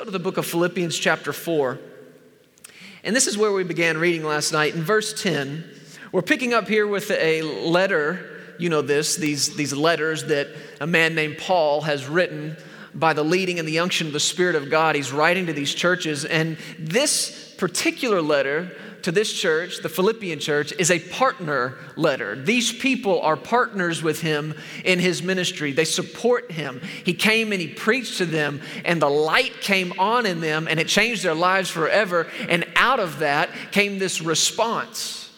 go to the book of Philippians, chapter 4. And this is where we began reading last night. In verse 10, we're picking up here with a letter. You know this, these, these letters that a man named Paul has written by the leading and the unction of the Spirit of God. He's writing to these churches. And this particular letter to this church, the Philippian church, is a partner letter. These people are partners with him in his ministry. They support him. He came and he preached to them, and the light came on in them, and it changed their lives forever. And out of that came this response.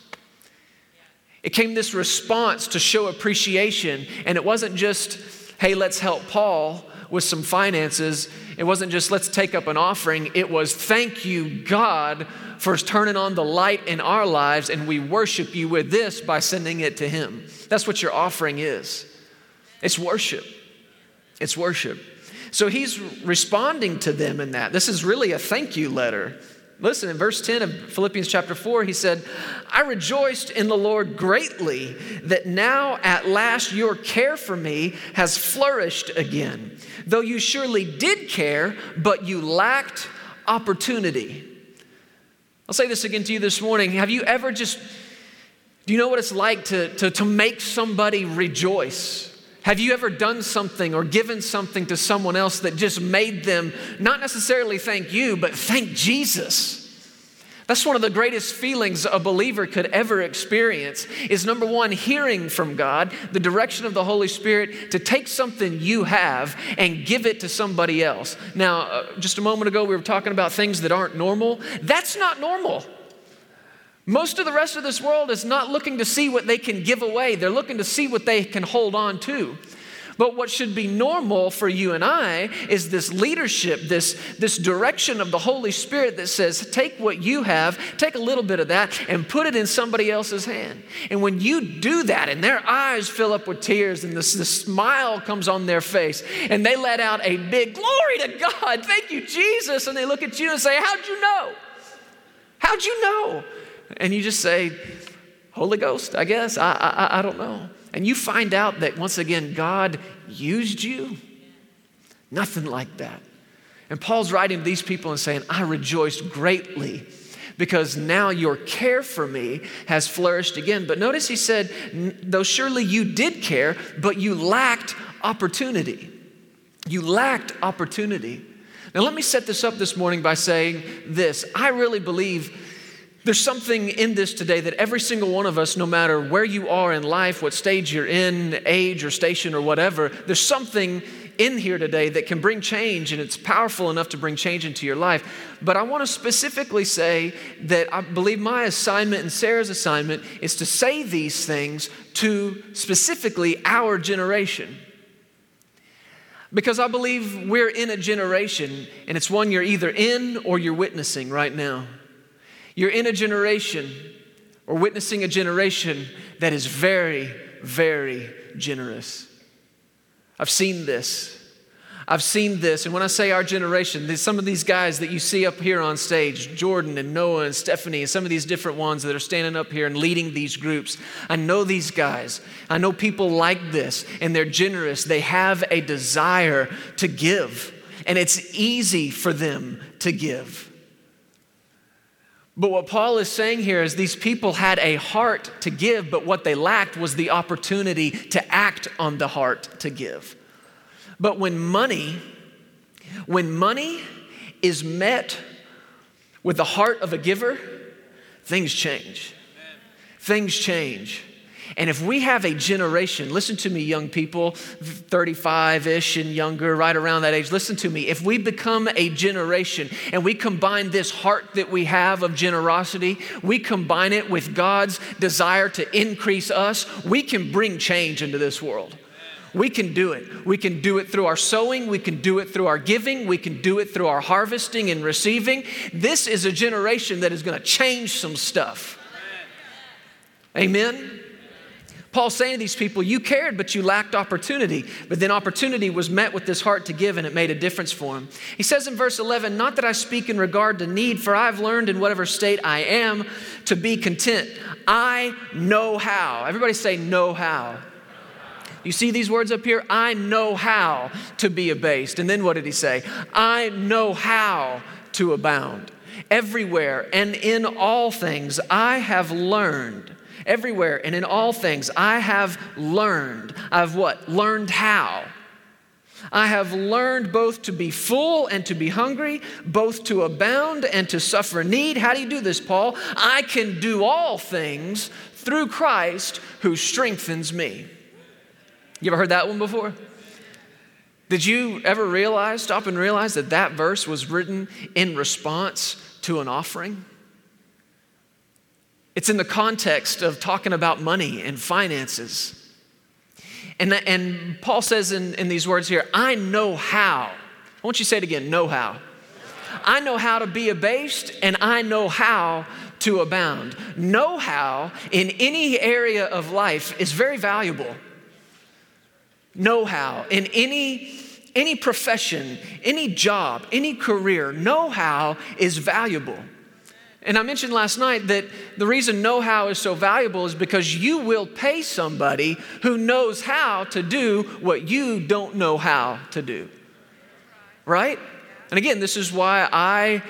It came this response to show appreciation, and it wasn't just, hey, let's help Paul with some finances. It wasn't just let's take up an offering. It was thank you, God, for turning on the light in our lives, and we worship you with this by sending it to Him. That's what your offering is. It's worship. It's worship. So he's responding to them in that. This is really a thank you letter. Listen, in verse 10 of Philippians chapter 4, he said, I rejoiced in the Lord greatly that now at last your care for me has flourished again. Though you surely did care, but you lacked opportunity. I'll say this again to you this morning. Have you ever just, do you know what it's like to, to, to make somebody rejoice? Have you ever done something or given something to someone else that just made them not necessarily thank you, but thank Jesus? That's one of the greatest feelings a believer could ever experience is number one, hearing from God, the direction of the Holy Spirit to take something you have and give it to somebody else. Now, uh, just a moment ago, we were talking about things that aren't normal. That's not normal. Most of the rest of this world is not looking to see what they can give away, they're looking to see what they can hold on to. But what should be normal for you and I is this leadership, this, this direction of the Holy Spirit that says, take what you have, take a little bit of that, and put it in somebody else's hand. And when you do that, and their eyes fill up with tears, and the, smile comes on their face, and they let out a big glory to God, thank you, Jesus, and they look at you and say, How'd you know? How'd you know? And you just say, Holy Ghost, I guess. I, I, I don't know. And you find out that once again, God used you. Nothing like that. And Paul's writing to these people and saying, I rejoiced greatly because now your care for me has flourished again. But notice he said, though surely you did care, but you lacked opportunity. You lacked opportunity. Now, let me set this up this morning by saying this. I really believe there's something in this today that every single one of us, no matter where you are in life, what stage you're in, age or station or whatever, there's something in here today that can bring change and it's powerful enough to bring change into your life. But I want to specifically say that I believe my assignment and Sarah's assignment is to say these things to specifically our generation. Because I believe we're in a generation and it's one you're either in or you're witnessing right now. You're in a generation or witnessing a generation that is very, very generous. I've seen this. I've seen this. And when I say our generation, some of these guys that you see up here on stage, Jordan and Noah and Stephanie, and some of these different ones that are standing up here and leading these groups, I know these guys. I know people like this, and they're generous. They have a desire to give, and it's easy for them to give. But what Paul is saying here is these people had a heart to give, but what they lacked was the opportunity to act on the heart to give. But when money, when money is met with the heart of a giver, things change. Things change. And if we have a generation, listen to me, young people, 35 ish and younger, right around that age, listen to me. If we become a generation and we combine this heart that we have of generosity, we combine it with God's desire to increase us, we can bring change into this world. We can do it. We can do it through our sowing. We can do it through our giving. We can do it through our harvesting and receiving. This is a generation that is going to change some stuff. Amen? Paul's saying to these people, You cared, but you lacked opportunity. But then opportunity was met with this heart to give, and it made a difference for him. He says in verse 11, Not that I speak in regard to need, for I've learned in whatever state I am to be content. I know how. Everybody say, Know how. You see these words up here? I know how to be abased. And then what did he say? I know how to abound. Everywhere and in all things, I have learned. Everywhere and in all things, I have learned. I've what? Learned how. I have learned both to be full and to be hungry, both to abound and to suffer need. How do you do this, Paul? I can do all things through Christ who strengthens me. You ever heard that one before? Did you ever realize, stop and realize that that verse was written in response to an offering? It's in the context of talking about money and finances. And, and Paul says in, in these words here, I know how. I want you to say it again know how. I know how to be abased and I know how to abound. Know how in any area of life is very valuable. Know how in any any profession, any job, any career, know how is valuable. And I mentioned last night that the reason know how is so valuable is because you will pay somebody who knows how to do what you don't know how to do. Right? And again, this is why I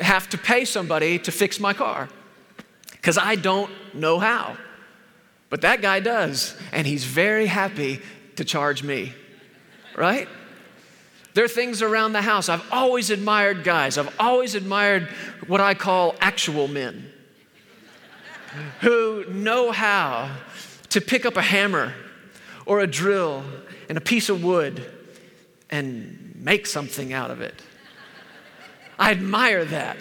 have to pay somebody to fix my car because I don't know how. But that guy does, and he's very happy to charge me, right? There are things around the house. I've always admired guys, I've always admired what I call actual men who know how to pick up a hammer or a drill and a piece of wood and make something out of it. I admire that.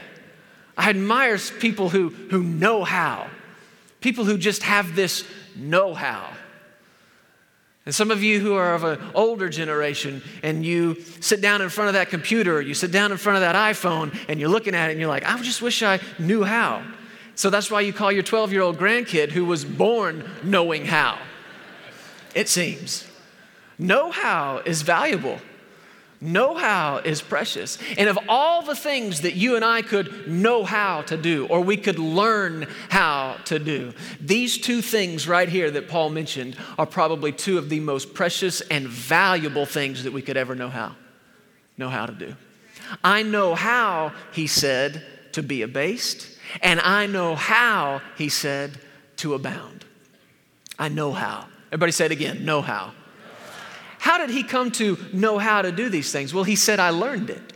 I admire people who, who know how, people who just have this know how. And some of you who are of an older generation and you sit down in front of that computer, you sit down in front of that iPhone and you're looking at it and you're like, I just wish I knew how. So that's why you call your 12 year old grandkid who was born knowing how. It seems. Know how is valuable. Know how is precious. And of all the things that you and I could know how to do, or we could learn how to do, these two things right here that Paul mentioned are probably two of the most precious and valuable things that we could ever know how. Know how to do. I know how, he said, to be abased, and I know how, he said, to abound. I know how. Everybody say it again know how. How did he come to know how to do these things? Well, he said, I learned it.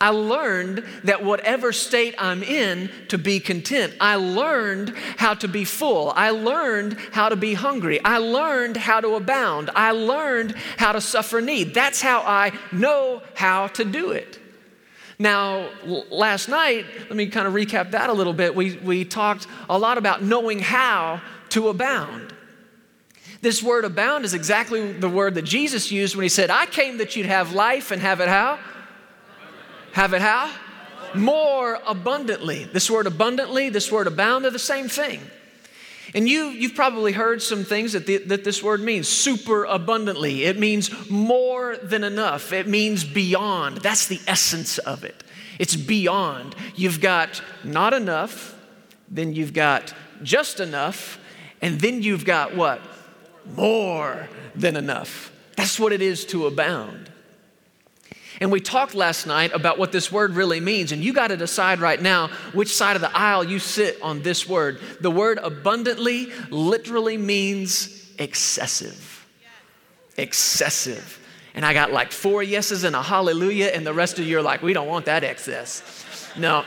I learned that whatever state I'm in, to be content. I learned how to be full. I learned how to be hungry. I learned how to abound. I learned how to suffer need. That's how I know how to do it. Now, last night, let me kind of recap that a little bit. We, we talked a lot about knowing how to abound. This word abound is exactly the word that Jesus used when he said, I came that you'd have life and have it how? Have it how? More abundantly. This word abundantly, this word abound are the same thing. And you, you've probably heard some things that, the, that this word means super abundantly. It means more than enough, it means beyond. That's the essence of it. It's beyond. You've got not enough, then you've got just enough, and then you've got what? More than enough. That's what it is to abound. And we talked last night about what this word really means, and you got to decide right now which side of the aisle you sit on this word. The word abundantly literally means excessive. Excessive. And I got like four yeses and a hallelujah, and the rest of you are like, we don't want that excess. No,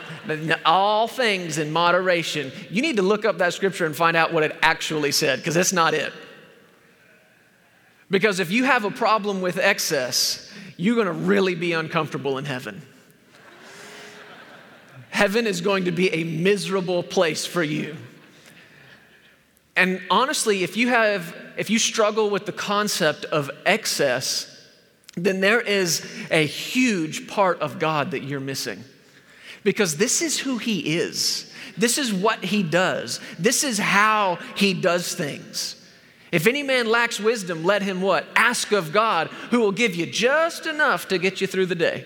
all things in moderation. You need to look up that scripture and find out what it actually said, because that's not it. Because if you have a problem with excess, you're going to really be uncomfortable in heaven. heaven is going to be a miserable place for you. And honestly, if you have if you struggle with the concept of excess, then there is a huge part of God that you're missing. Because this is who he is. This is what he does. This is how he does things. If any man lacks wisdom, let him what? Ask of God, who will give you just enough to get you through the day.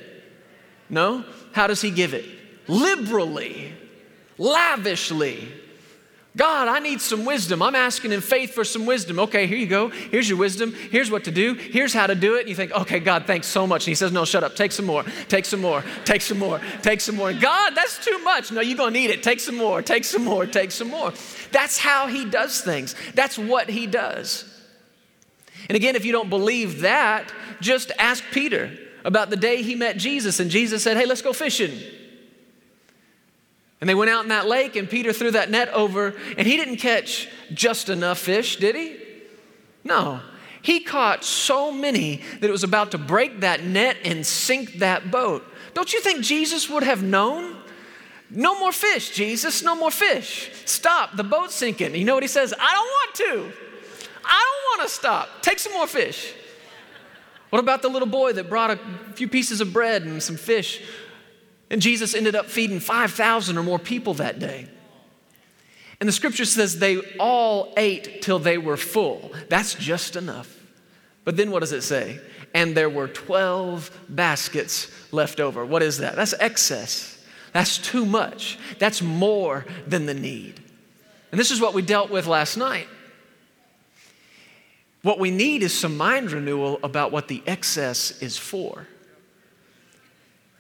No? How does he give it? Liberally, lavishly. God, I need some wisdom. I'm asking in faith for some wisdom. Okay, here you go. Here's your wisdom. Here's what to do. Here's how to do it. And you think, okay, God, thanks so much. And He says, no, shut up. Take some more. Take some more. Take some more. Take some more. God, that's too much. No, you're going to need it. Take some more. Take some more. Take some more. That's how He does things. That's what He does. And again, if you don't believe that, just ask Peter about the day he met Jesus. And Jesus said, hey, let's go fishing. And they went out in that lake, and Peter threw that net over, and he didn't catch just enough fish, did he? No. He caught so many that it was about to break that net and sink that boat. Don't you think Jesus would have known? No more fish, Jesus, no more fish. Stop, the boat's sinking. You know what he says? I don't want to. I don't want to stop. Take some more fish. What about the little boy that brought a few pieces of bread and some fish and Jesus ended up feeding 5,000 or more people that day. And the scripture says they all ate till they were full. That's just enough. But then what does it say? And there were 12 baskets left over. What is that? That's excess. That's too much. That's more than the need. And this is what we dealt with last night. What we need is some mind renewal about what the excess is for.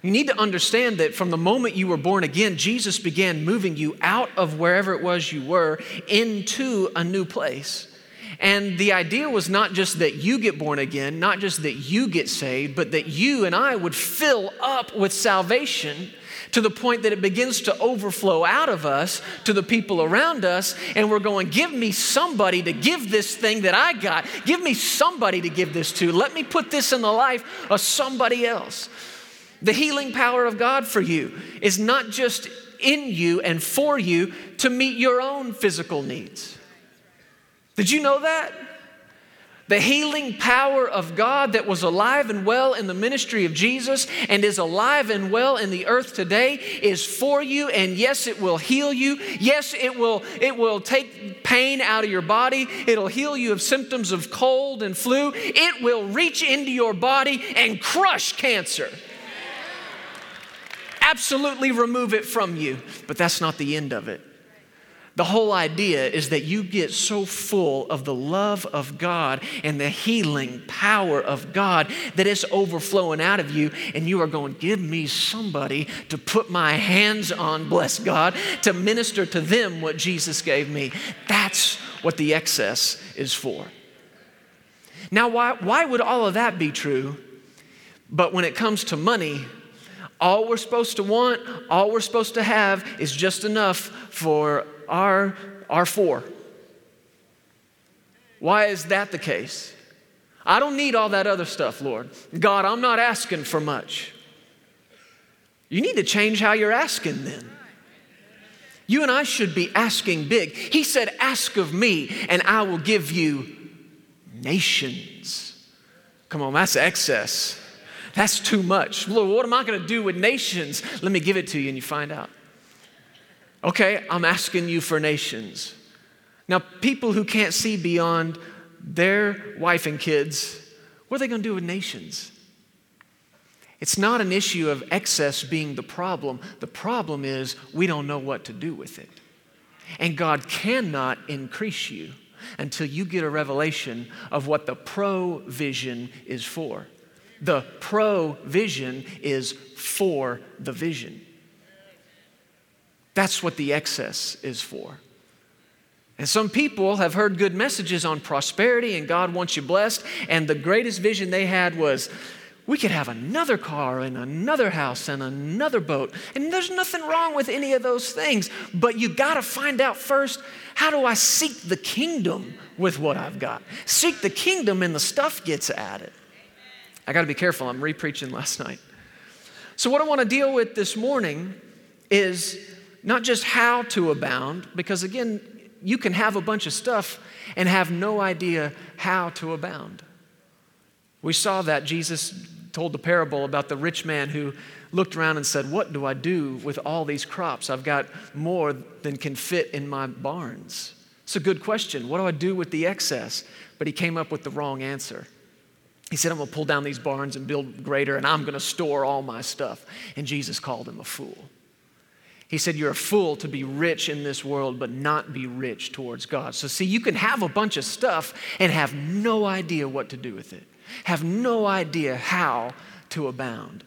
You need to understand that from the moment you were born again, Jesus began moving you out of wherever it was you were into a new place. And the idea was not just that you get born again, not just that you get saved, but that you and I would fill up with salvation to the point that it begins to overflow out of us to the people around us. And we're going, Give me somebody to give this thing that I got. Give me somebody to give this to. Let me put this in the life of somebody else. The healing power of God for you is not just in you and for you to meet your own physical needs. Did you know that? The healing power of God that was alive and well in the ministry of Jesus and is alive and well in the earth today is for you and yes it will heal you. Yes it will it will take pain out of your body. It'll heal you of symptoms of cold and flu. It will reach into your body and crush cancer absolutely remove it from you. But that's not the end of it. The whole idea is that you get so full of the love of God and the healing power of God that it's overflowing out of you, and you are going, Give me somebody to put my hands on, bless God, to minister to them what Jesus gave me. That's what the excess is for. Now, why, why would all of that be true? But when it comes to money, all we're supposed to want, all we're supposed to have is just enough for our, our four. Why is that the case? I don't need all that other stuff, Lord. God, I'm not asking for much. You need to change how you're asking then. You and I should be asking big. He said, Ask of me, and I will give you nations. Come on, that's excess. That's too much. Lord, what am I going to do with nations? Let me give it to you and you find out. Okay, I'm asking you for nations. Now, people who can't see beyond their wife and kids, what are they going to do with nations? It's not an issue of excess being the problem. The problem is we don't know what to do with it. And God cannot increase you until you get a revelation of what the provision is for. The provision is for the vision. That's what the excess is for. And some people have heard good messages on prosperity and God wants you blessed. And the greatest vision they had was we could have another car and another house and another boat. And there's nothing wrong with any of those things. But you got to find out first how do I seek the kingdom with what I've got? Seek the kingdom and the stuff gets added. I got to be careful. I'm repreaching last night. So, what I want to deal with this morning is not just how to abound, because again, you can have a bunch of stuff and have no idea how to abound. We saw that Jesus told the parable about the rich man who looked around and said, What do I do with all these crops? I've got more than can fit in my barns. It's a good question. What do I do with the excess? But he came up with the wrong answer. He said, I'm going to pull down these barns and build greater, and I'm going to store all my stuff. And Jesus called him a fool. He said, You're a fool to be rich in this world, but not be rich towards God. So, see, you can have a bunch of stuff and have no idea what to do with it, have no idea how to abound.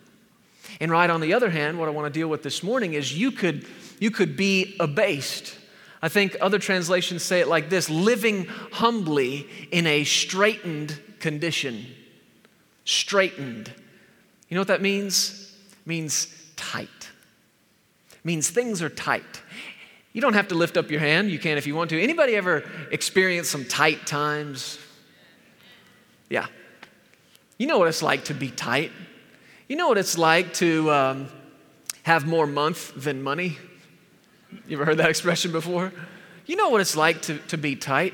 And right on the other hand, what I want to deal with this morning is you could, you could be abased. I think other translations say it like this living humbly in a straitened condition. Straitened. You know what that means? It means tight means things are tight. You don't have to lift up your hand. You can if you want to. Anybody ever experience some tight times? Yeah. You know what it's like to be tight. You know what it's like to um, have more month than money. You ever heard that expression before? You know what it's like to, to be tight.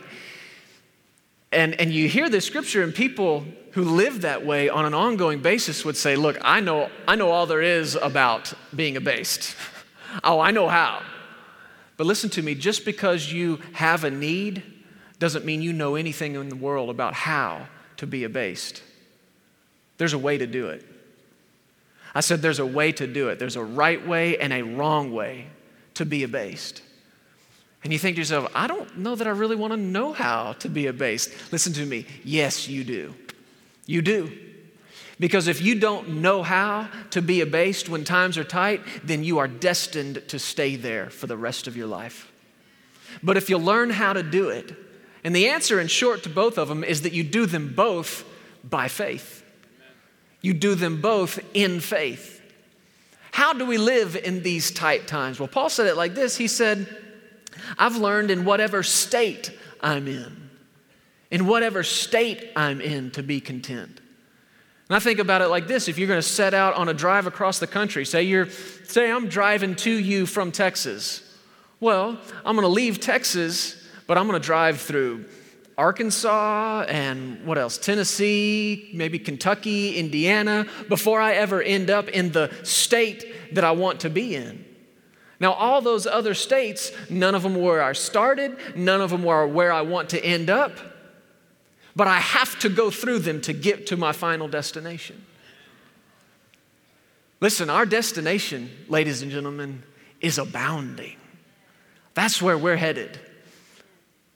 And, and you hear this scripture, and people who live that way on an ongoing basis would say, Look, I know, I know all there is about being abased. Oh, I know how. But listen to me just because you have a need doesn't mean you know anything in the world about how to be abased. There's a way to do it. I said there's a way to do it. There's a right way and a wrong way to be abased. And you think to yourself, I don't know that I really want to know how to be abased. Listen to me. Yes, you do. You do. Because if you don't know how to be abased when times are tight, then you are destined to stay there for the rest of your life. But if you learn how to do it, and the answer in short to both of them is that you do them both by faith. You do them both in faith. How do we live in these tight times? Well, Paul said it like this He said, I've learned in whatever state I'm in, in whatever state I'm in, to be content. And I think about it like this if you're going to set out on a drive across the country, say, you're, say I'm driving to you from Texas. Well, I'm going to leave Texas, but I'm going to drive through Arkansas and what else? Tennessee, maybe Kentucky, Indiana, before I ever end up in the state that I want to be in. Now, all those other states, none of them were where I started, none of them were where I want to end up but I have to go through them to get to my final destination. Listen, our destination, ladies and gentlemen, is abounding. That's where we're headed.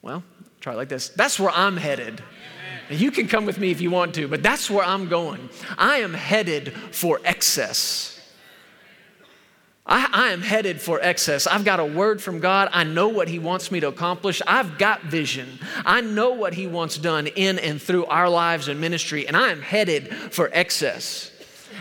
Well, try like this. That's where I'm headed. You can come with me if you want to, but that's where I'm going. I am headed for excess. I, I, am headed for excess. I've got a word from God. I know what He wants me to accomplish. I've got vision. I know what He wants done in and through our lives and ministry, and I am headed for excess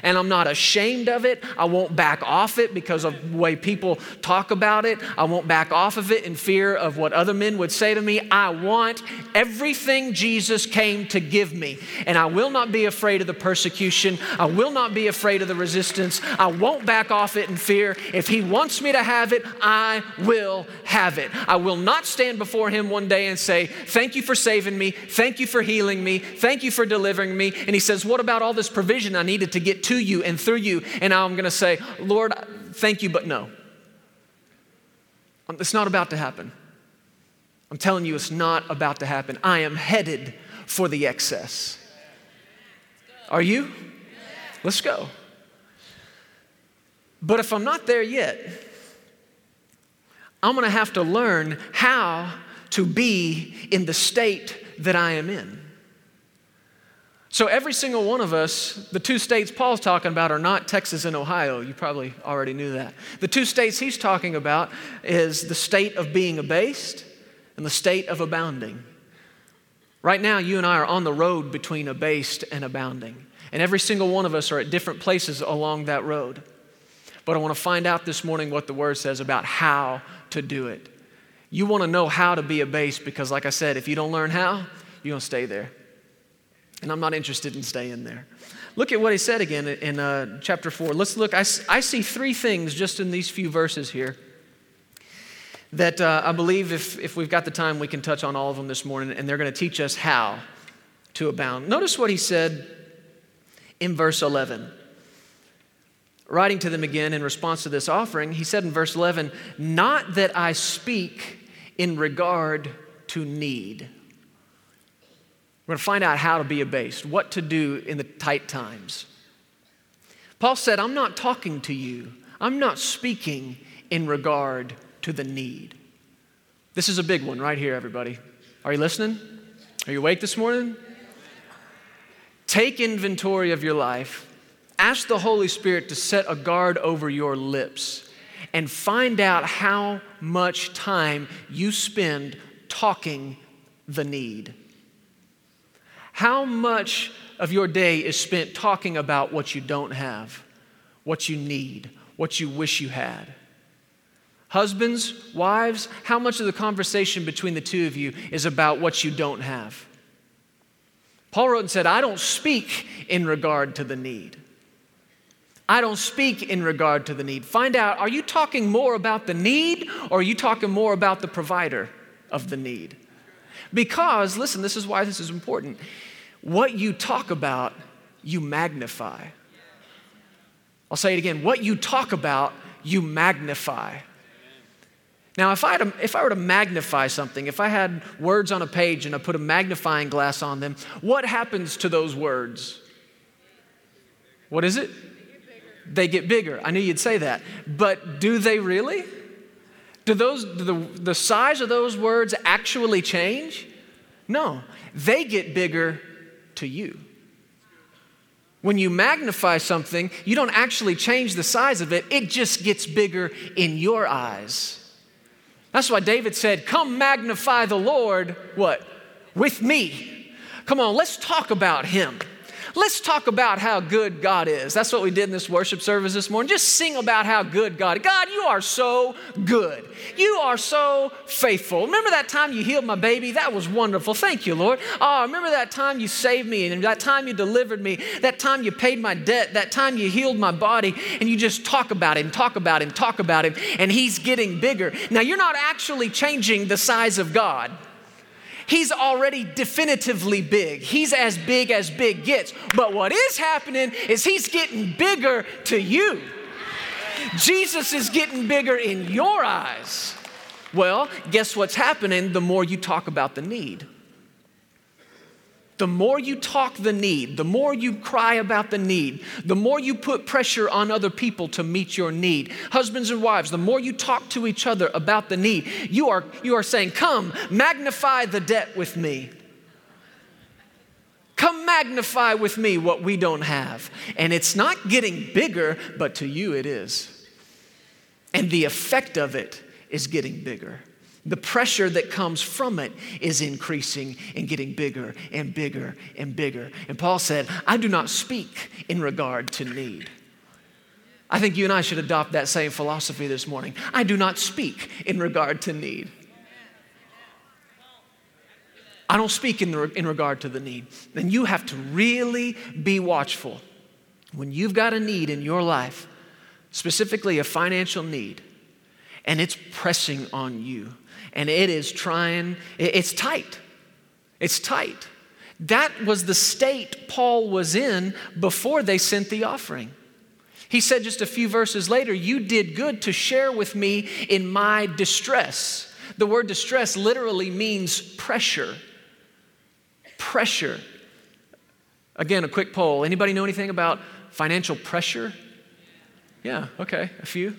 and I'm not ashamed of it. I won't back off it because of the way people talk about it. I won't back off of it in fear of what other men would say to me. I want everything Jesus came to give me, and I will not be afraid of the persecution. I will not be afraid of the resistance. I won't back off it in fear. If He wants me to have it, I will have it. I will not stand before Him one day and say, Thank you for saving me. Thank you for healing me. Thank you for delivering me. And He says, What about all this provision I needed to get to you and through you. And I'm going to say, Lord, thank you, but no. Um, it's not about to happen. I'm telling you, it's not about to happen. I am headed for the excess. Are you? Let's go. But if I'm not there yet, I'm going to have to learn how to be in the state that I am in. So, every single one of us, the two states Paul's talking about are not Texas and Ohio. You probably already knew that. The two states he's talking about is the state of being abased and the state of abounding. Right now, you and I are on the road between abased and abounding. And every single one of us are at different places along that road. But I want to find out this morning what the word says about how to do it. You want to know how to be abased because, like I said, if you don't learn how, you're going to stay there. And I'm not interested in staying there. Look at what he said again in uh, chapter 4. Let's look. I, I see three things just in these few verses here that uh, I believe if, if we've got the time, we can touch on all of them this morning, and they're going to teach us how to abound. Notice what he said in verse 11. Writing to them again in response to this offering, he said in verse 11, Not that I speak in regard to need. We're going to find out how to be abased, what to do in the tight times. Paul said, I'm not talking to you. I'm not speaking in regard to the need. This is a big one right here, everybody. Are you listening? Are you awake this morning? Take inventory of your life. Ask the Holy Spirit to set a guard over your lips and find out how much time you spend talking the need. How much of your day is spent talking about what you don't have, what you need, what you wish you had? Husbands, wives, how much of the conversation between the two of you is about what you don't have? Paul wrote and said, I don't speak in regard to the need. I don't speak in regard to the need. Find out, are you talking more about the need or are you talking more about the provider of the need? Because, listen, this is why this is important. What you talk about, you magnify. I'll say it again. What you talk about, you magnify. Now, if I, if I were to magnify something, if I had words on a page and I put a magnifying glass on them, what happens to those words? What is it? They get bigger. I knew you'd say that. But do they really? Do those do the, the size of those words actually change? No. They get bigger to you. When you magnify something, you don't actually change the size of it, it just gets bigger in your eyes. That's why David said, Come magnify the Lord, what? With me. Come on, let's talk about him. Let's talk about how good God is. That's what we did in this worship service this morning. Just sing about how good God is. God, you are so good. You are so faithful. Remember that time you healed my baby? That was wonderful. Thank you, Lord. Oh, remember that time you saved me and that time you delivered me, that time you paid my debt, that time you healed my body, and you just talk about him, talk about him, talk about him, and he's getting bigger. Now, you're not actually changing the size of God. He's already definitively big. He's as big as big gets. But what is happening is he's getting bigger to you. Jesus is getting bigger in your eyes. Well, guess what's happening the more you talk about the need? The more you talk the need, the more you cry about the need, the more you put pressure on other people to meet your need. Husbands and wives, the more you talk to each other about the need, you are, you are saying, Come, magnify the debt with me. Come magnify with me what we don't have. And it's not getting bigger, but to you it is. And the effect of it is getting bigger. The pressure that comes from it is increasing and getting bigger and bigger and bigger. And Paul said, I do not speak in regard to need. I think you and I should adopt that same philosophy this morning. I do not speak in regard to need. I don't speak in, the, in regard to the need. Then you have to really be watchful when you've got a need in your life, specifically a financial need, and it's pressing on you and it is trying, it's tight. It's tight. That was the state Paul was in before they sent the offering. He said just a few verses later, You did good to share with me in my distress. The word distress literally means pressure. Pressure. Again, a quick poll. Anybody know anything about financial pressure? Yeah, okay, a few.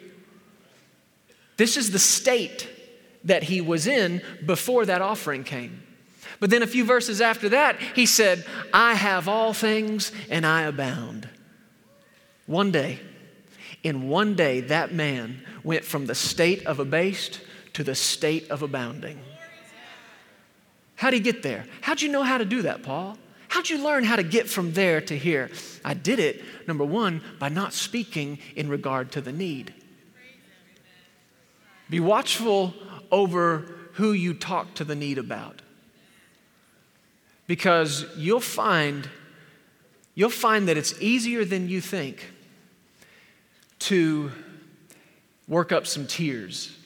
This is the state that he was in before that offering came. But then a few verses after that, he said, I have all things and I abound. One day, in one day, that man went from the state of abased to the state of abounding. How'd he get there? How'd you know how to do that, Paul? How'd you learn how to get from there to here? I did it, number one, by not speaking in regard to the need. Be watchful over who you talk to the need about. Because you'll find you'll find that it's easier than you think to work up some tears,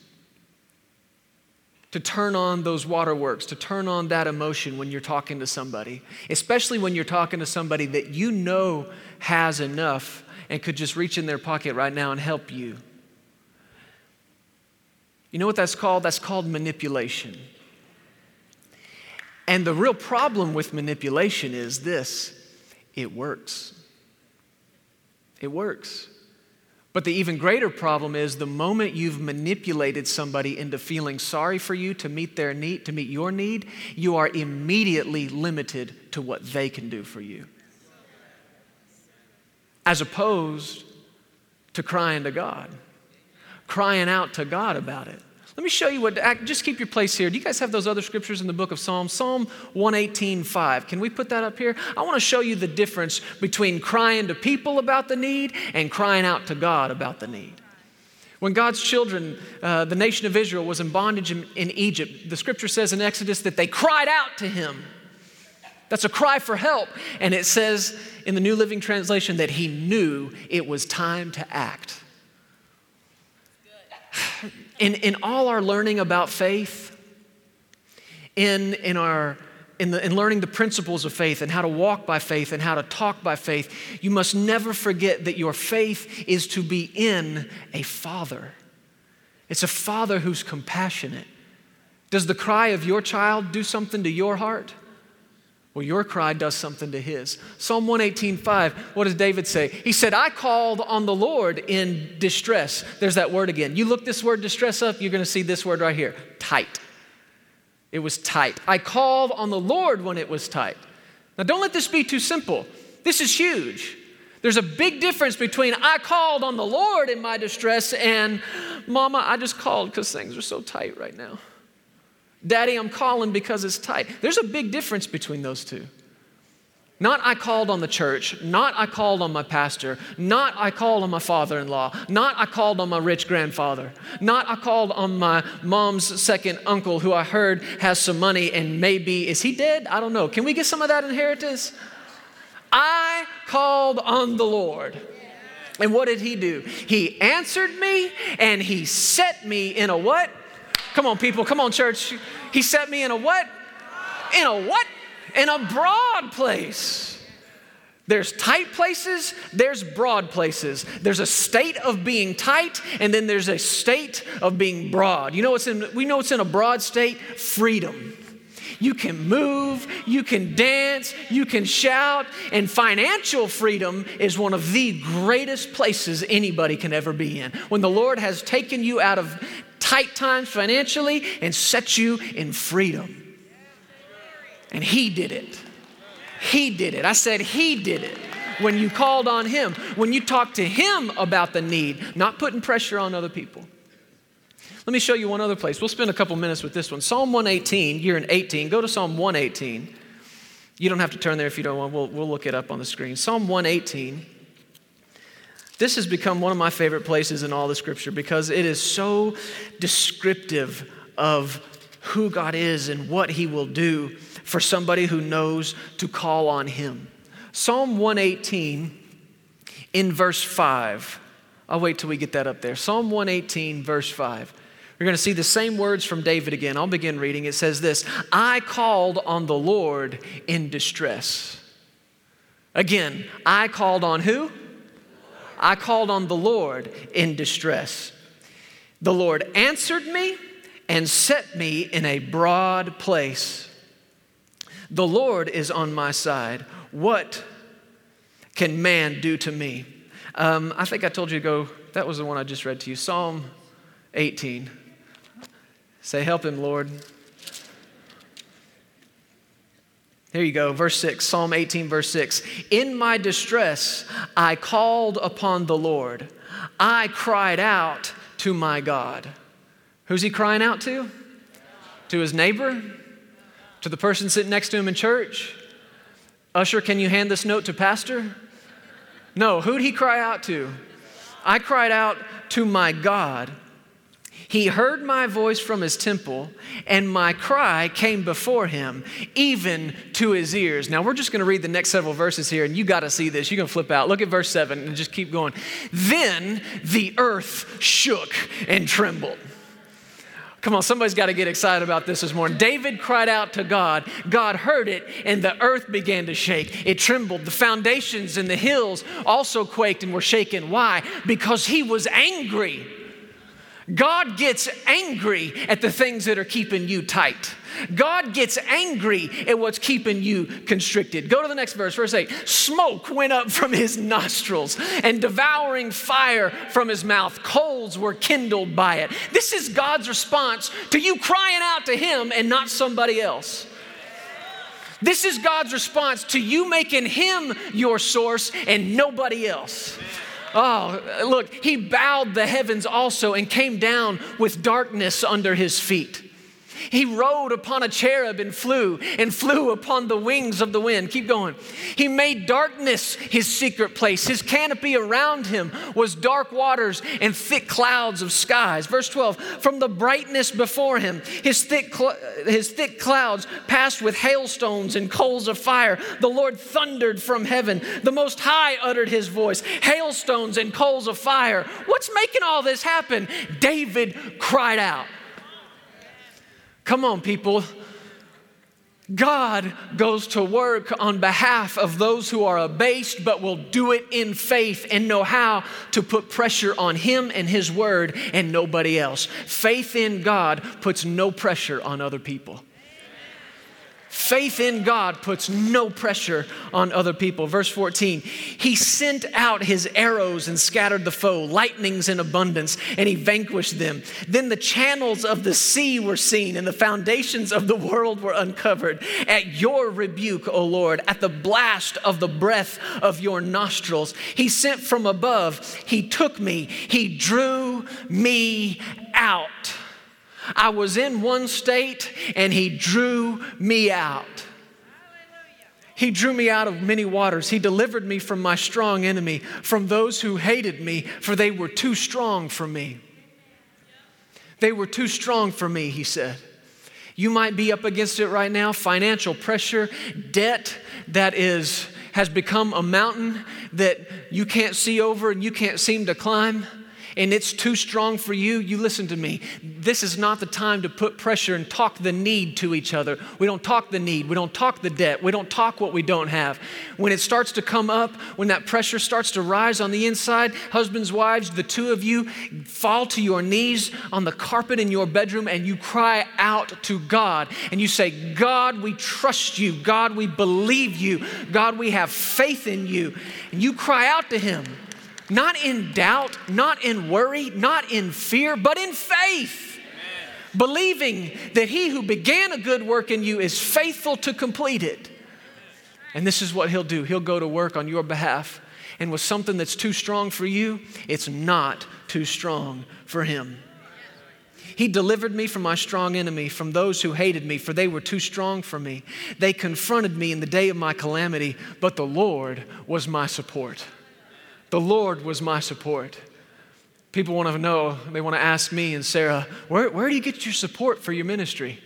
to turn on those waterworks, to turn on that emotion when you're talking to somebody, especially when you're talking to somebody that you know has enough and could just reach in their pocket right now and help you. You know what that's called? That's called manipulation. And the real problem with manipulation is this it works. It works. But the even greater problem is the moment you've manipulated somebody into feeling sorry for you to meet their need, to meet your need, you are immediately limited to what they can do for you. As opposed to crying to God, crying out to God about it. Let me show you what, just keep your place here. Do you guys have those other scriptures in the book of Psalms? Psalm 118, 5. Can we put that up here? I want to show you the difference between crying to people about the need and crying out to God about the need. When God's children, uh, the nation of Israel, was in bondage in, in Egypt, the scripture says in Exodus that they cried out to him. That's a cry for help. And it says in the New Living Translation that he knew it was time to act in, in all our learning about faith, in, in, our, in, the, in learning the principles of faith and how to walk by faith and how to talk by faith, you must never forget that your faith is to be in a father. It's a father who's compassionate. Does the cry of your child do something to your heart? Well, your cry does something to his. Psalm 118:5, what does David say? He said, I called on the Lord in distress. There's that word again. You look this word distress up, you're going to see this word right here tight. It was tight. I called on the Lord when it was tight. Now, don't let this be too simple. This is huge. There's a big difference between I called on the Lord in my distress and, Mama, I just called because things are so tight right now. Daddy, I'm calling because it's tight. There's a big difference between those two. Not I called on the church, not I called on my pastor, not I called on my father in law, not I called on my rich grandfather, not I called on my mom's second uncle who I heard has some money and maybe, is he dead? I don't know. Can we get some of that inheritance? I called on the Lord. And what did he do? He answered me and he set me in a what? Come on, people. Come on, church. He set me in a what? In a what? In a broad place. There's tight places, there's broad places. There's a state of being tight, and then there's a state of being broad. You know what's in we know what's in a broad state? Freedom. You can move, you can dance, you can shout, and financial freedom is one of the greatest places anybody can ever be in. When the Lord has taken you out of tight times financially and set you in freedom. And He did it. He did it. I said, He did it when you called on Him, when you talked to Him about the need, not putting pressure on other people. Let me show you one other place. We'll spend a couple minutes with this one. Psalm 118, you're in 18. Go to Psalm 118. You don't have to turn there if you don't want. We'll, we'll look it up on the screen. Psalm 118. This has become one of my favorite places in all the scripture because it is so descriptive of who God is and what He will do for somebody who knows to call on Him. Psalm 118 in verse 5. I'll wait till we get that up there. Psalm 118, verse 5. We're going to see the same words from David again. I'll begin reading. It says this I called on the Lord in distress. Again, I called on who? I called on the Lord in distress. The Lord answered me and set me in a broad place. The Lord is on my side. What can man do to me? Um, I think I told you to go, that was the one I just read to you Psalm 18. Say, Help him, Lord. Here you go, verse 6, Psalm 18, verse 6. In my distress, I called upon the Lord. I cried out to my God. Who's he crying out to? To his neighbor? To the person sitting next to him in church? Usher, can you hand this note to Pastor? No, who'd he cry out to? I cried out to my God. He heard my voice from his temple, and my cry came before him, even to his ears. Now, we're just going to read the next several verses here, and you got to see this. You can flip out. Look at verse 7 and just keep going. Then the earth shook and trembled. Come on, somebody's got to get excited about this this morning. David cried out to God. God heard it, and the earth began to shake. It trembled. The foundations and the hills also quaked and were shaken. Why? Because he was angry. God gets angry at the things that are keeping you tight. God gets angry at what's keeping you constricted. Go to the next verse, verse 8. Smoke went up from his nostrils, and devouring fire from his mouth. Coals were kindled by it. This is God's response to you crying out to him and not somebody else. This is God's response to you making him your source and nobody else. Oh, look, he bowed the heavens also and came down with darkness under his feet. He rode upon a cherub and flew, and flew upon the wings of the wind. Keep going. He made darkness his secret place. His canopy around him was dark waters and thick clouds of skies. Verse 12 From the brightness before him, his thick, cl- his thick clouds passed with hailstones and coals of fire. The Lord thundered from heaven. The Most High uttered his voice. Hailstones and coals of fire. What's making all this happen? David cried out. Come on, people. God goes to work on behalf of those who are abased, but will do it in faith and know how to put pressure on Him and His Word and nobody else. Faith in God puts no pressure on other people. Faith in God puts no pressure on other people. Verse 14, he sent out his arrows and scattered the foe, lightnings in abundance, and he vanquished them. Then the channels of the sea were seen, and the foundations of the world were uncovered. At your rebuke, O Lord, at the blast of the breath of your nostrils, he sent from above, he took me, he drew me out. I was in one state and He drew me out. He drew me out of many waters. He delivered me from my strong enemy, from those who hated me, for they were too strong for me. They were too strong for me, he said. You might be up against it right now financial pressure, debt that is, has become a mountain that you can't see over and you can't seem to climb and it's too strong for you, you listen to me. This is not the time to put pressure and talk the need to each other. We don't talk the need, we don't talk the debt, we don't talk what we don't have. When it starts to come up, when that pressure starts to rise on the inside, husbands, wives, the two of you fall to your knees on the carpet in your bedroom and you cry out to God and you say, God, we trust you. God, we believe you. God, we have faith in you. And you cry out to Him not in doubt, not in worry, not in fear, but in faith. Amen. Believing that he who began a good work in you is faithful to complete it. And this is what he'll do he'll go to work on your behalf. And with something that's too strong for you, it's not too strong for him. He delivered me from my strong enemy, from those who hated me, for they were too strong for me. They confronted me in the day of my calamity, but the Lord was my support. The Lord was my support. People want to know, they want to ask me and Sarah, where, where do you get your support for your ministry?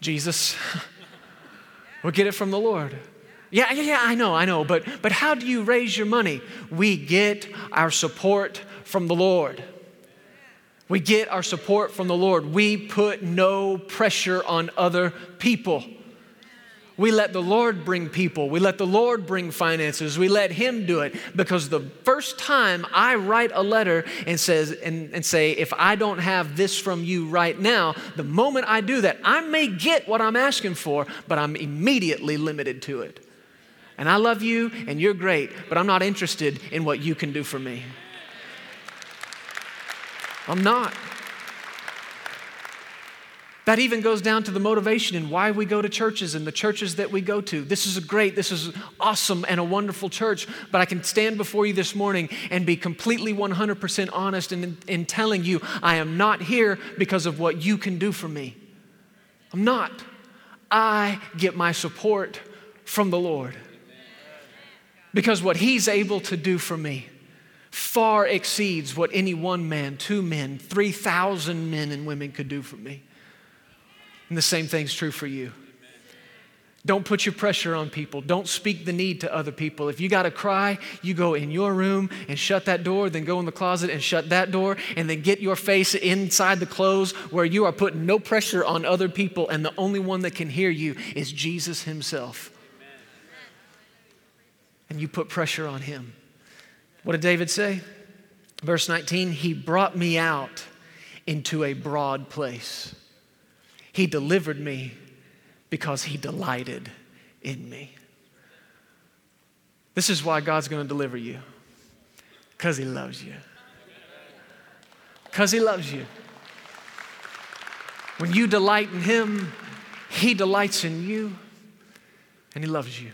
Jesus. we get it from the Lord. Yeah, yeah, yeah, I know, I know. But, but how do you raise your money? We get our support from the Lord. We get our support from the Lord. We put no pressure on other people. We let the Lord bring people. We let the Lord bring finances. We let Him do it. Because the first time I write a letter and says and, and say, if I don't have this from you right now, the moment I do that, I may get what I'm asking for, but I'm immediately limited to it. And I love you and you're great, but I'm not interested in what you can do for me. I'm not. That even goes down to the motivation and why we go to churches and the churches that we go to. This is a great, this is awesome and a wonderful church, but I can stand before you this morning and be completely 100% honest in, in telling you I am not here because of what you can do for me. I'm not. I get my support from the Lord because what He's able to do for me far exceeds what any one man, two men, 3,000 men and women could do for me. And the same thing's true for you. Don't put your pressure on people. Don't speak the need to other people. If you got to cry, you go in your room and shut that door, then go in the closet and shut that door, and then get your face inside the clothes where you are putting no pressure on other people, and the only one that can hear you is Jesus Himself. And you put pressure on Him. What did David say? Verse 19, He brought me out into a broad place. He delivered me because He delighted in me. This is why God's going to deliver you because He loves you. Because He loves you. When you delight in Him, He delights in you and He loves you.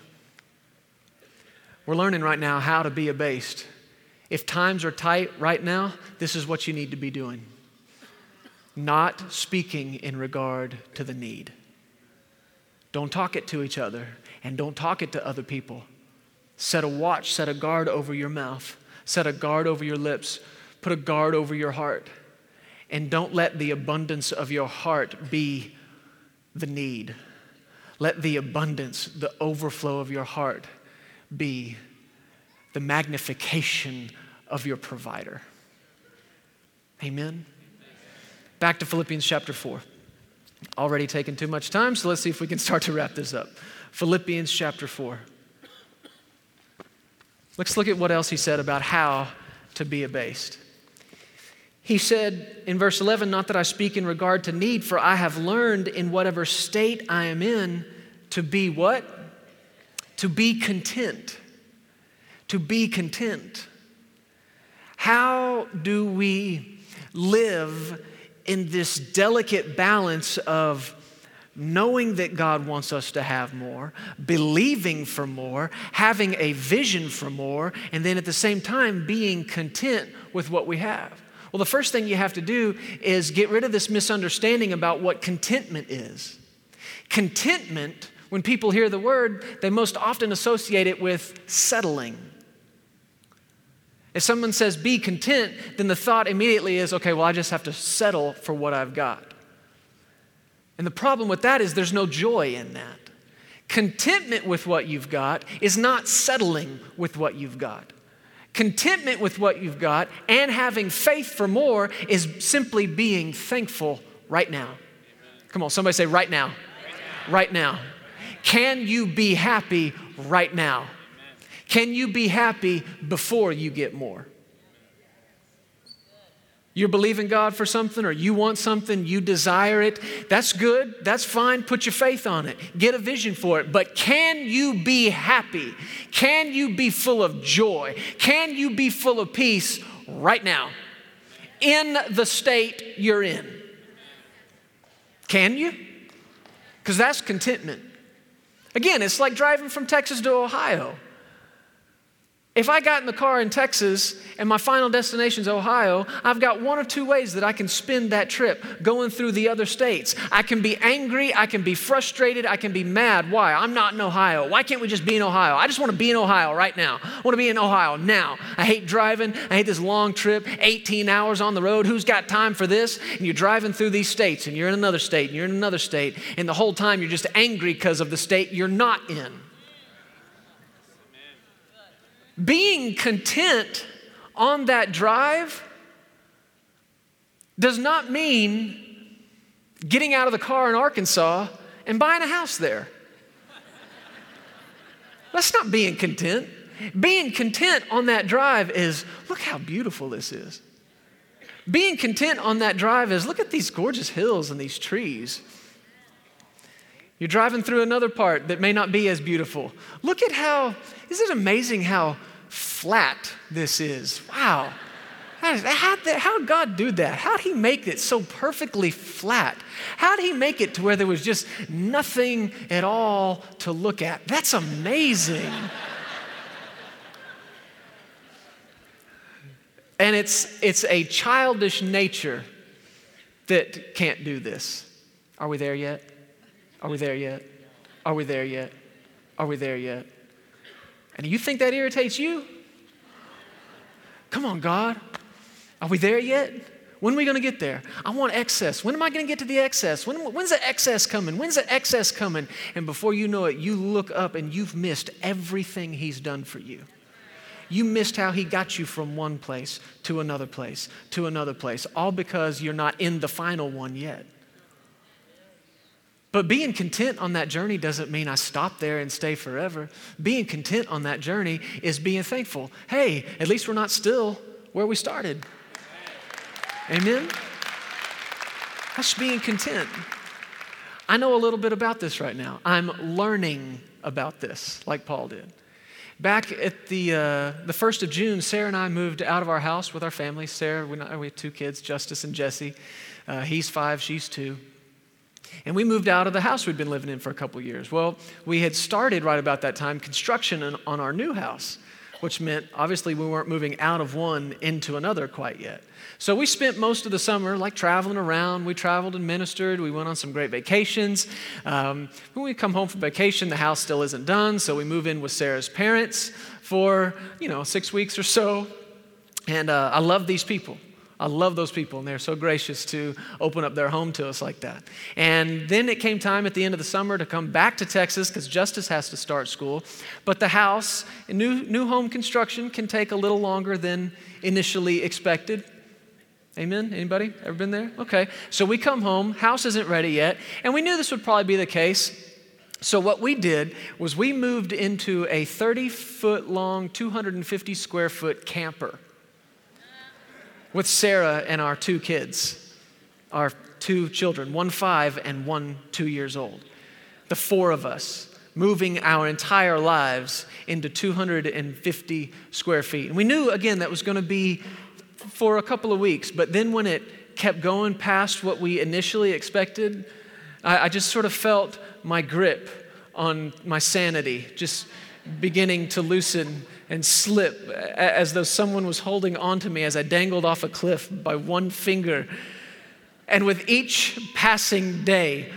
We're learning right now how to be abased. If times are tight right now, this is what you need to be doing. Not speaking in regard to the need. Don't talk it to each other and don't talk it to other people. Set a watch, set a guard over your mouth, set a guard over your lips, put a guard over your heart. And don't let the abundance of your heart be the need. Let the abundance, the overflow of your heart be the magnification of your provider. Amen. Back to Philippians chapter 4. Already taken too much time, so let's see if we can start to wrap this up. Philippians chapter 4. Let's look at what else he said about how to be abased. He said in verse 11, Not that I speak in regard to need, for I have learned in whatever state I am in to be what? To be content. To be content. How do we live in this delicate balance of knowing that God wants us to have more, believing for more, having a vision for more, and then at the same time being content with what we have? Well, the first thing you have to do is get rid of this misunderstanding about what contentment is. Contentment, when people hear the word, they most often associate it with settling if someone says be content, then the thought immediately is okay, well, I just have to settle for what I've got. And the problem with that is there's no joy in that. Contentment with what you've got is not settling with what you've got. Contentment with what you've got and having faith for more is simply being thankful right now. Come on, somebody say right now. Right now. Right now. Can you be happy right now? Can you be happy before you get more? You're believing God for something or you want something, you desire it. That's good. That's fine. Put your faith on it. Get a vision for it. But can you be happy? Can you be full of joy? Can you be full of peace right now in the state you're in? Can you? Because that's contentment. Again, it's like driving from Texas to Ohio. If I got in the car in Texas and my final destination is Ohio, I've got one of two ways that I can spend that trip going through the other states. I can be angry, I can be frustrated, I can be mad. Why? I'm not in Ohio. Why can't we just be in Ohio? I just want to be in Ohio right now. I want to be in Ohio now. I hate driving. I hate this long trip, 18 hours on the road. Who's got time for this? And you're driving through these states and you're in another state and you're in another state, and the whole time you're just angry because of the state you're not in. Being content on that drive does not mean getting out of the car in Arkansas and buying a house there. That's not being content. Being content on that drive is look how beautiful this is. Being content on that drive is look at these gorgeous hills and these trees. You're driving through another part that may not be as beautiful. Look at how, is it amazing how flat this is. Wow. How, how did God do that? How did He make it so perfectly flat? How did He make it to where there was just nothing at all to look at? That's amazing. and it's, it's a childish nature that can't do this. Are we there yet? Are we there yet? Are we there yet? Are we there yet? And you think that irritates you? Come on, God. Are we there yet? When are we going to get there? I want excess. When am I going to get to the excess? When, when's the excess coming? When's the excess coming? And before you know it, you look up and you've missed everything He's done for you. You missed how He got you from one place to another place to another place, all because you're not in the final one yet. But being content on that journey doesn't mean I stop there and stay forever. Being content on that journey is being thankful. Hey, at least we're not still. where we started. Amen? That's being content. I know a little bit about this right now. I'm learning about this, like Paul did. Back at the, uh, the 1st of June, Sarah and I moved out of our house with our family. Sarah, we, we have two kids, Justice and Jesse. Uh, he's five, she's two. And we moved out of the house we'd been living in for a couple years. Well, we had started right about that time construction on, on our new house, which meant obviously we weren't moving out of one into another quite yet. So we spent most of the summer like traveling around. We traveled and ministered. We went on some great vacations. Um, when we come home from vacation, the house still isn't done, so we move in with Sarah's parents for you know six weeks or so. And uh, I love these people. I love those people, and they're so gracious to open up their home to us like that. And then it came time at the end of the summer to come back to Texas because Justice has to start school. But the house, new, new home construction, can take a little longer than initially expected. Amen? Anybody ever been there? Okay. So we come home, house isn't ready yet, and we knew this would probably be the case. So what we did was we moved into a 30 foot long, 250 square foot camper with Sarah and our two kids, our two children, one five and one two years old. The four of us moving our entire lives into 250 square feet. And we knew, again, that was going to be for a couple of weeks, but then when it kept going past what we initially expected, I, I just sort of felt my grip on my sanity just beginning to loosen and slip as though someone was holding onto me as I dangled off a cliff by one finger. And with each passing day,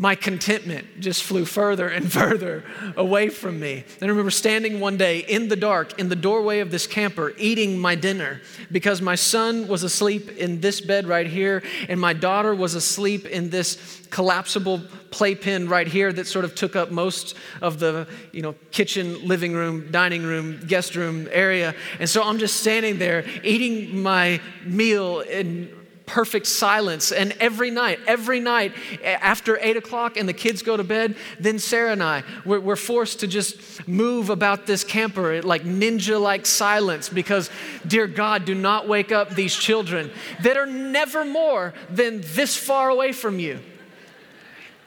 my contentment just flew further and further away from me. And I remember standing one day in the dark in the doorway of this camper eating my dinner because my son was asleep in this bed right here, and my daughter was asleep in this collapsible playpen right here that sort of took up most of the you know kitchen living room dining room guest room area and so i'm just standing there eating my meal in perfect silence. And every night, every night after eight o'clock and the kids go to bed, then Sarah and I, we're, we're forced to just move about this camper like ninja like silence because, dear God, do not wake up these children that are never more than this far away from you.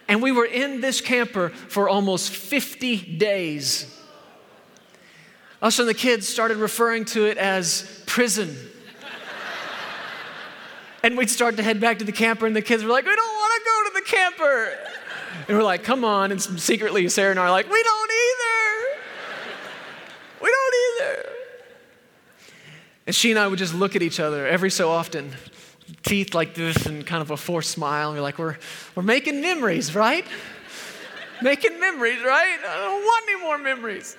And we were in this camper for almost 50 days. Us and the kids started referring to it as prison and we'd start to head back to the camper, and the kids were like, We don't want to go to the camper. And we're like, Come on. And secretly, Sarah and I are like, We don't either. We don't either. And she and I would just look at each other every so often, teeth like this and kind of a forced smile. And we're like, We're, we're making memories, right? making memories, right? I don't want any more memories.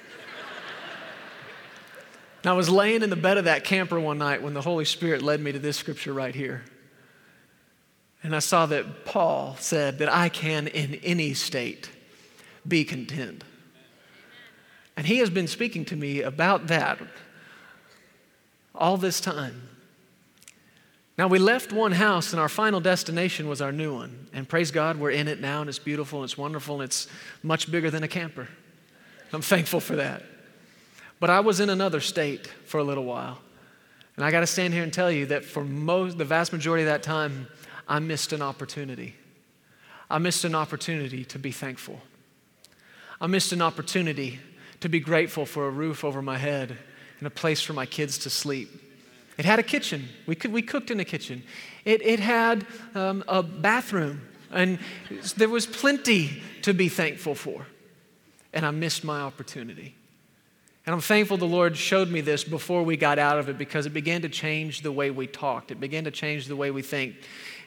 And I was laying in the bed of that camper one night when the Holy Spirit led me to this scripture right here. And I saw that Paul said that I can, in any state, be content. And he has been speaking to me about that all this time. Now, we left one house, and our final destination was our new one. And praise God, we're in it now, and it's beautiful, and it's wonderful, and it's much bigger than a camper. I'm thankful for that. But I was in another state for a little while. And I got to stand here and tell you that for most, the vast majority of that time, I missed an opportunity. I missed an opportunity to be thankful. I missed an opportunity to be grateful for a roof over my head and a place for my kids to sleep. It had a kitchen. We, could, we cooked in a kitchen. It, it had um, a bathroom, and there was plenty to be thankful for. And I missed my opportunity. And I'm thankful the Lord showed me this before we got out of it because it began to change the way we talked. It began to change the way we think.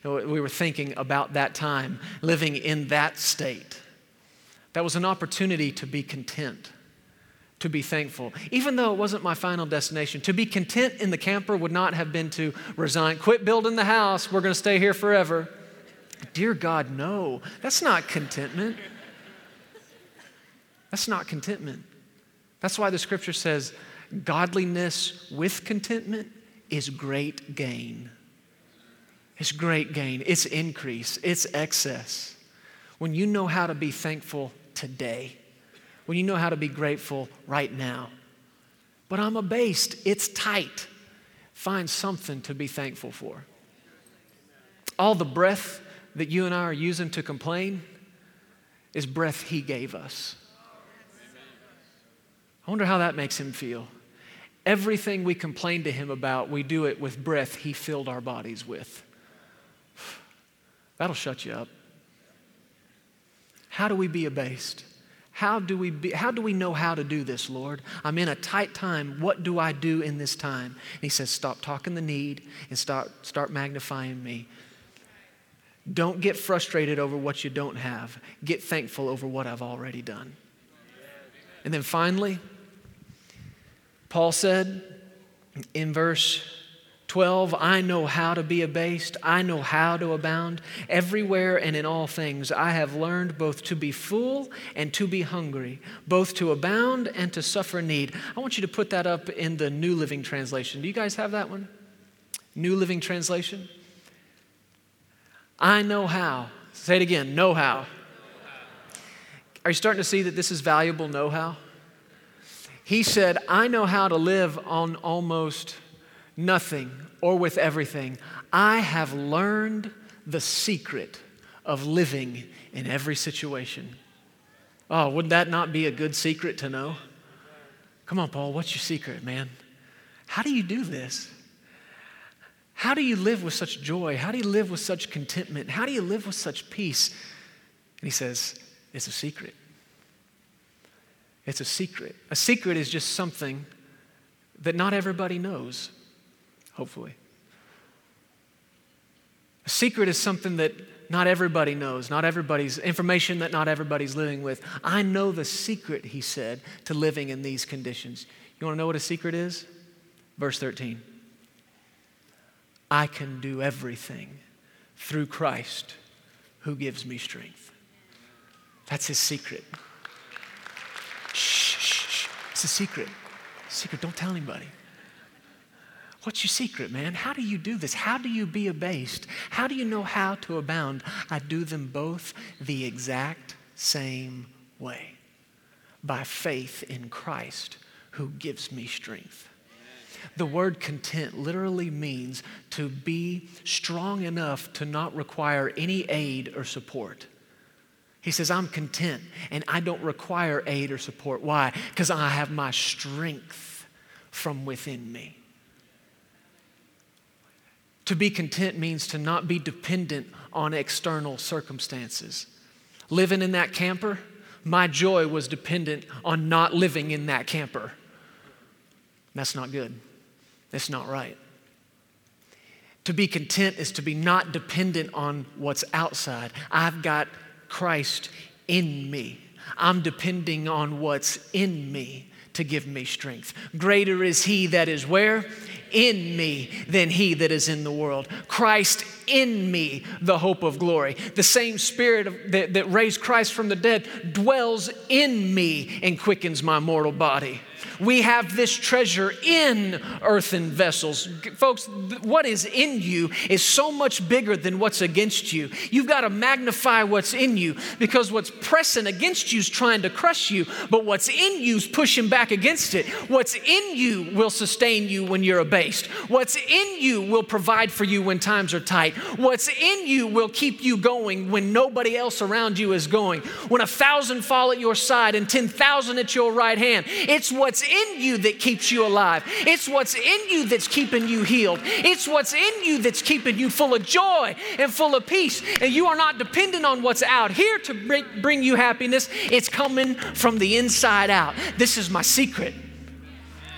We were thinking about that time, living in that state. That was an opportunity to be content, to be thankful. Even though it wasn't my final destination, to be content in the camper would not have been to resign, quit building the house, we're going to stay here forever. Dear God, no, that's not contentment. That's not contentment. That's why the scripture says godliness with contentment is great gain. It's great gain, it's increase, it's excess. When you know how to be thankful today, when you know how to be grateful right now. But I'm abased, it's tight. find something to be thankful for. All the breath that you and I are using to complain is breath He gave us. I wonder how that makes Him feel. Everything we complain to Him about, we do it with breath He filled our bodies with. That'll shut you up. How do we be abased? How do we be, how do we know how to do this, Lord? I'm in a tight time. What do I do in this time? And he says, stop talking the need and start, start magnifying me. Don't get frustrated over what you don't have. Get thankful over what I've already done. And then finally, Paul said in verse 12, I know how to be abased. I know how to abound. Everywhere and in all things, I have learned both to be full and to be hungry, both to abound and to suffer need. I want you to put that up in the New Living Translation. Do you guys have that one? New Living Translation? I know how. Say it again know how. Are you starting to see that this is valuable know how? He said, I know how to live on almost nothing or with everything. I have learned the secret of living in every situation. Oh, would that not be a good secret to know? Come on, Paul, what's your secret, man? How do you do this? How do you live with such joy? How do you live with such contentment? How do you live with such peace? And he says, It's a secret. It's a secret. A secret is just something that not everybody knows hopefully. A secret is something that not everybody knows, not everybody's information that not everybody's living with. I know the secret, he said, to living in these conditions. You want to know what a secret is? Verse 13. I can do everything through Christ who gives me strength. That's his secret. Shh, shh, shh. It's a secret. Secret, don't tell anybody. What's your secret, man? How do you do this? How do you be abased? How do you know how to abound? I do them both the exact same way by faith in Christ who gives me strength. The word content literally means to be strong enough to not require any aid or support. He says, I'm content and I don't require aid or support. Why? Because I have my strength from within me. To be content means to not be dependent on external circumstances. Living in that camper, my joy was dependent on not living in that camper. That's not good. That's not right. To be content is to be not dependent on what's outside. I've got Christ in me. I'm depending on what's in me to give me strength. Greater is He that is where? in me than he that is in the world. Christ in me, the hope of glory. The same spirit that, that raised Christ from the dead dwells in me and quickens my mortal body. We have this treasure in earthen vessels. Folks, what is in you is so much bigger than what's against you. You've got to magnify what's in you because what's pressing against you is trying to crush you, but what's in you is pushing back against it. What's in you will sustain you when you're abased. What's in you will provide for you when times are tight. What's in you will keep you going when nobody else around you is going. When a thousand fall at your side and 10,000 at your right hand, it's what's in you that keeps you alive. It's what's in you that's keeping you healed. It's what's in you that's keeping you full of joy and full of peace. And you are not dependent on what's out here to bring you happiness, it's coming from the inside out. This is my secret.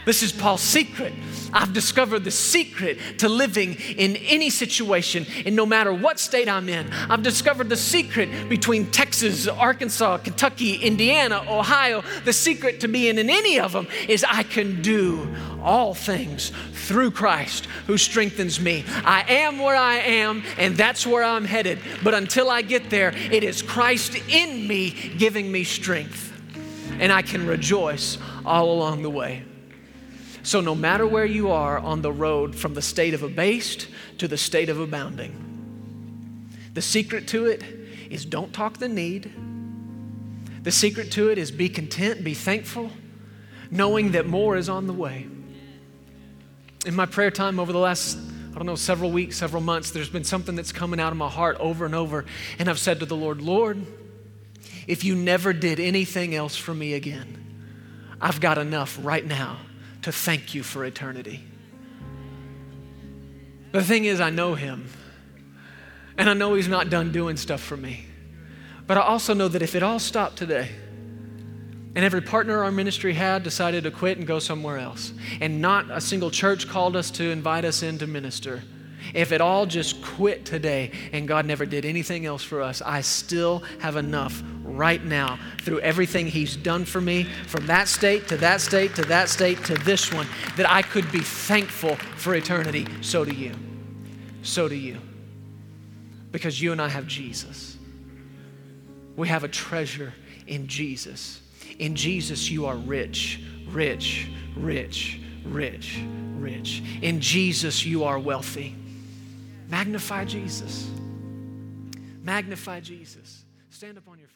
This is Paul's secret. I've discovered the secret to living in any situation, and no matter what state I'm in. I've discovered the secret between Texas, Arkansas, Kentucky, Indiana, Ohio. The secret to being in any of them is I can do all things through Christ who strengthens me. I am where I am, and that's where I'm headed. But until I get there, it is Christ in me giving me strength. And I can rejoice all along the way. So, no matter where you are on the road from the state of abased to the state of abounding, the secret to it is don't talk the need. The secret to it is be content, be thankful, knowing that more is on the way. in my prayer time over the last, I don't know, several weeks, several months, there's been something that's coming out of my heart over and over. And I've said to the Lord, Lord, if you never did anything else for me again, I've got enough right now to thank you for eternity. The thing is, I know him, and I know he's not done doing stuff for me. But I also know that if it all stopped today, and every partner our ministry had decided to quit and go somewhere else, and not a single church called us to invite us in to minister, if it all just quit today and God never did anything else for us, I still have enough right now through everything He's done for me from that state to that state to that state to this one that I could be thankful for eternity. So do you. So do you. Because you and I have Jesus. We have a treasure in Jesus. In Jesus, you are rich, rich, rich, rich, rich. In Jesus, you are wealthy. Magnify Jesus. Magnify Jesus. Stand up on your.